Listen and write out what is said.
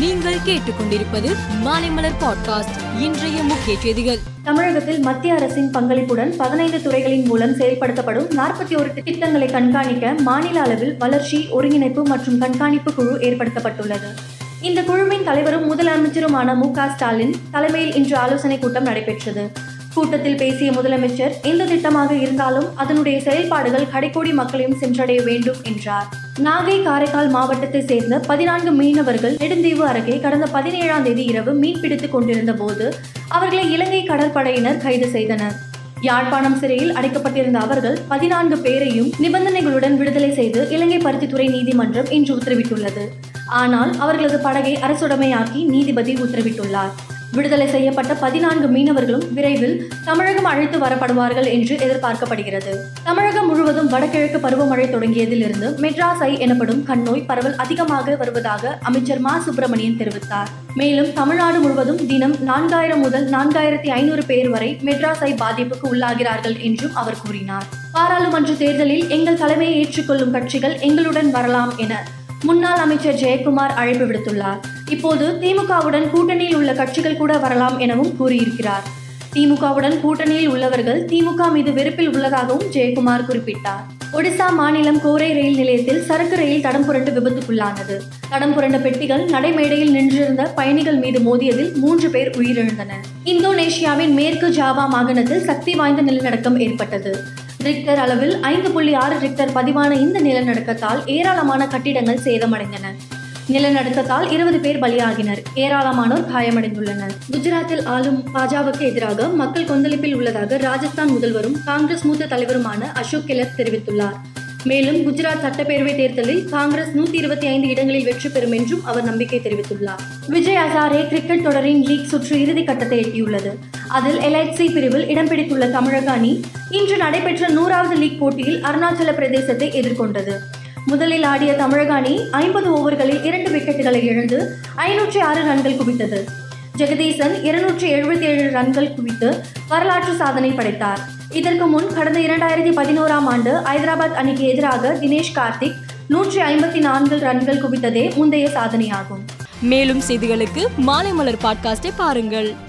நீங்கள் கேட்டுக்கொண்டிருப்பது மாலைமலர் பாட்காஸ்ட் இன்றைய முக்கிய செய்திகள். தமிழகத்தில் மத்திய அரசின் பங்களிப்புடன் பதினைந்து துறைகளின் மூலம் செயல்படுத்தப்படும் நாற்பத்தி ஒரு திட்டங்களை கண்காணிக்க மாநில அளவில் வளர்ச்சி ஒருங்கிணைப்பு மற்றும் கண்காணிப்பு குழு ஏற்படுத்தப்பட்டுள்ளது. இந்த குழுவின் தலைவரும் முதலமைச்சருமான மு ஸ்டாலின் தலைமையில் இன்று ஆலோசனை கூட்டம் நடைபெற்றது. கூட்டத்தில் பேசிய முதலமைச்சர் எந்த திட்டமாக இருந்தாலும் அதனுடைய செயல்பாடுகள் கடைக்கோடி மக்களையும் சென்றடைய வேண்டும் என்றார். நாகை காரைக்கால் மாவட்டத்தை சேர்ந்த பதினான்கு மீனவர்கள் நெடுந்தீவு அருகே கடந்த பதினேழாம் தேதி இரவு மீன் பிடித்துக் கொண்டிருந்த போது அவர்களை இலங்கை கடற்படையினர் கைது செய்தனர். யாழ்ப்பாணம் சிறையில் அடைக்கப்பட்டிருந்த அவர்கள் பதினான்கு பேரையும் நிபந்தனைகளுடன் விடுதலை செய்து இலங்கை பருத்தித்துறை நீதிமன்றம் இன்று உத்தரவிட்டுள்ளது. ஆனால் அவர்களது படகை அரசுடைமையாக்கி நீதிபதி உத்தரவிட்டுள்ளார். விடுதலை செய்யப்பட்ட பதினான்கு மீனவர்களும் விரைவில் தமிழகம் அழைத்து வரப்படுவார்கள் என்று எதிர்பார்க்கப்படுகிறது. தமிழகம் முழுவதும் வடகிழக்கு பருவமழை தொடங்கியதிலிருந்து மெட்ராஸ் ஐ எனப்படும் கண்ணோய் பரவல் அதிகமாக வருவதாக அமைச்சர் மா. சுப்பிரமணியன் தெரிவித்தார். மேலும் தமிழ்நாடு முழுவதும் தினம் நான்காயிரம் முதல் நான்காயிரத்தி ஐநூறு பேர் வரை மெட்ராஸ் ஐ பாதிப்புக்கு உள்ளாகிறார்கள் என்றும் அவர் கூறினார். பாராளுமன்ற தேர்தலில் எங்கள் தலைமையை ஏற்றுக்கொள்ளும் கட்சிகள் எங்களுடன் வரலாம் என முன்னாள் அமைச்சர் ஜெயக்குமார் அழைப்பு விடுத்துள்ளார். இப்போது திமுகவுடன் கூட்டணியில் உள்ள கட்சிகள் கூட வரலாம் எனவும் கூறியிருக்கிறார். திமுகவுடன் கூட்டணியில் உள்ளவர்கள் திமுக மீது வெறுப்பில் உள்ளதாகவும் ஜெயக்குமார் குறிப்பிட்டார். ஒடிசா மாநிலம் கோரை ரயில் நிலையத்தில் சரக்கு ரயில் தடம் புரண்டு விபத்துக்குள்ளானது. தடம் புரண்ட பெட்டிகள் நடைமேடையில் நின்றிருந்த பயணிகள் மீது மோதியதில் மூன்று பேர் உயிரிழந்தனர். இந்தோனேஷியாவின் மேற்கு ஜாவா மாகாணத்தில் சக்தி வாய்ந்த நிலநடுக்கம் ஏற்பட்டது. ரிக்டர் அளவில் ஐந்து புள்ளி ஆறு ரிக்டர் பதிவான இந்த நிலநடுக்கத்தால் ஏராளமான கட்டிடங்கள் சேதமடைந்தன. நிலநடுக்கத்தால் இருபது பேர் பலியாகினர். ஏராளமானோர் காயமடைந்துள்ளனர். குஜராத்தில் ஆளும் பாஜகவுக்கு எதிராக மக்கள் கொந்தளிப்பில் உள்ளதாக ராஜஸ்தான் முதல்வரும் காங்கிரஸ் மூத்த தலைவருமான அசோக் கெலட் தெரிவித்துள்ளார். மேலும் குஜராத் சட்டப்பேரவை தேர்தலில் காங்கிரஸ் நூத்தி இருபத்தி ஐந்து இடங்களில் வெற்றி பெறும் என்றும் அவர் நம்பிக்கை தெரிவித்துள்ளார். விஜய் ஹசாரே கிரிக்கெட் தொடரின் லீக் சுற்று இறுதி கட்டத்தை எட்டியுள்ளது. அதில் எல்ஐசி பிரிவில் இடம் பிடித்துள்ள தமிழக அணி இன்று நடைபெற்ற நூறாவது லீக் போட்டியில் அருணாச்சல பிரதேசத்தை எதிர்கொண்டது. முதலில் ஆடிய தமிழக அணி ஐம்பது ஓவர்களில் இரண்டு விக்கெட்டுகளை இழந்து ஐநூற்றி ஆறு ரன்கள் குவித்தது. ஜெகதீசன் இருநூற்றி எழுபத்தி ஏழு ரன்கள் குவித்து வரலாற்று சாதனை படைத்தார். இதற்கு முன் கடந்த இரண்டாயிரத்தி பதினோராம் ஆண்டு ஐதராபாத் அணிக்கு எதிராக தினேஷ் கார்த்திக் நூற்றி ஐம்பத்தி நான்கு ரன்கள் குவித்ததே முந்தைய சாதனையாகும். மேலும் செய்திகளுக்கு மாலை மலர் பாட்காஸ்டை பாருங்கள்.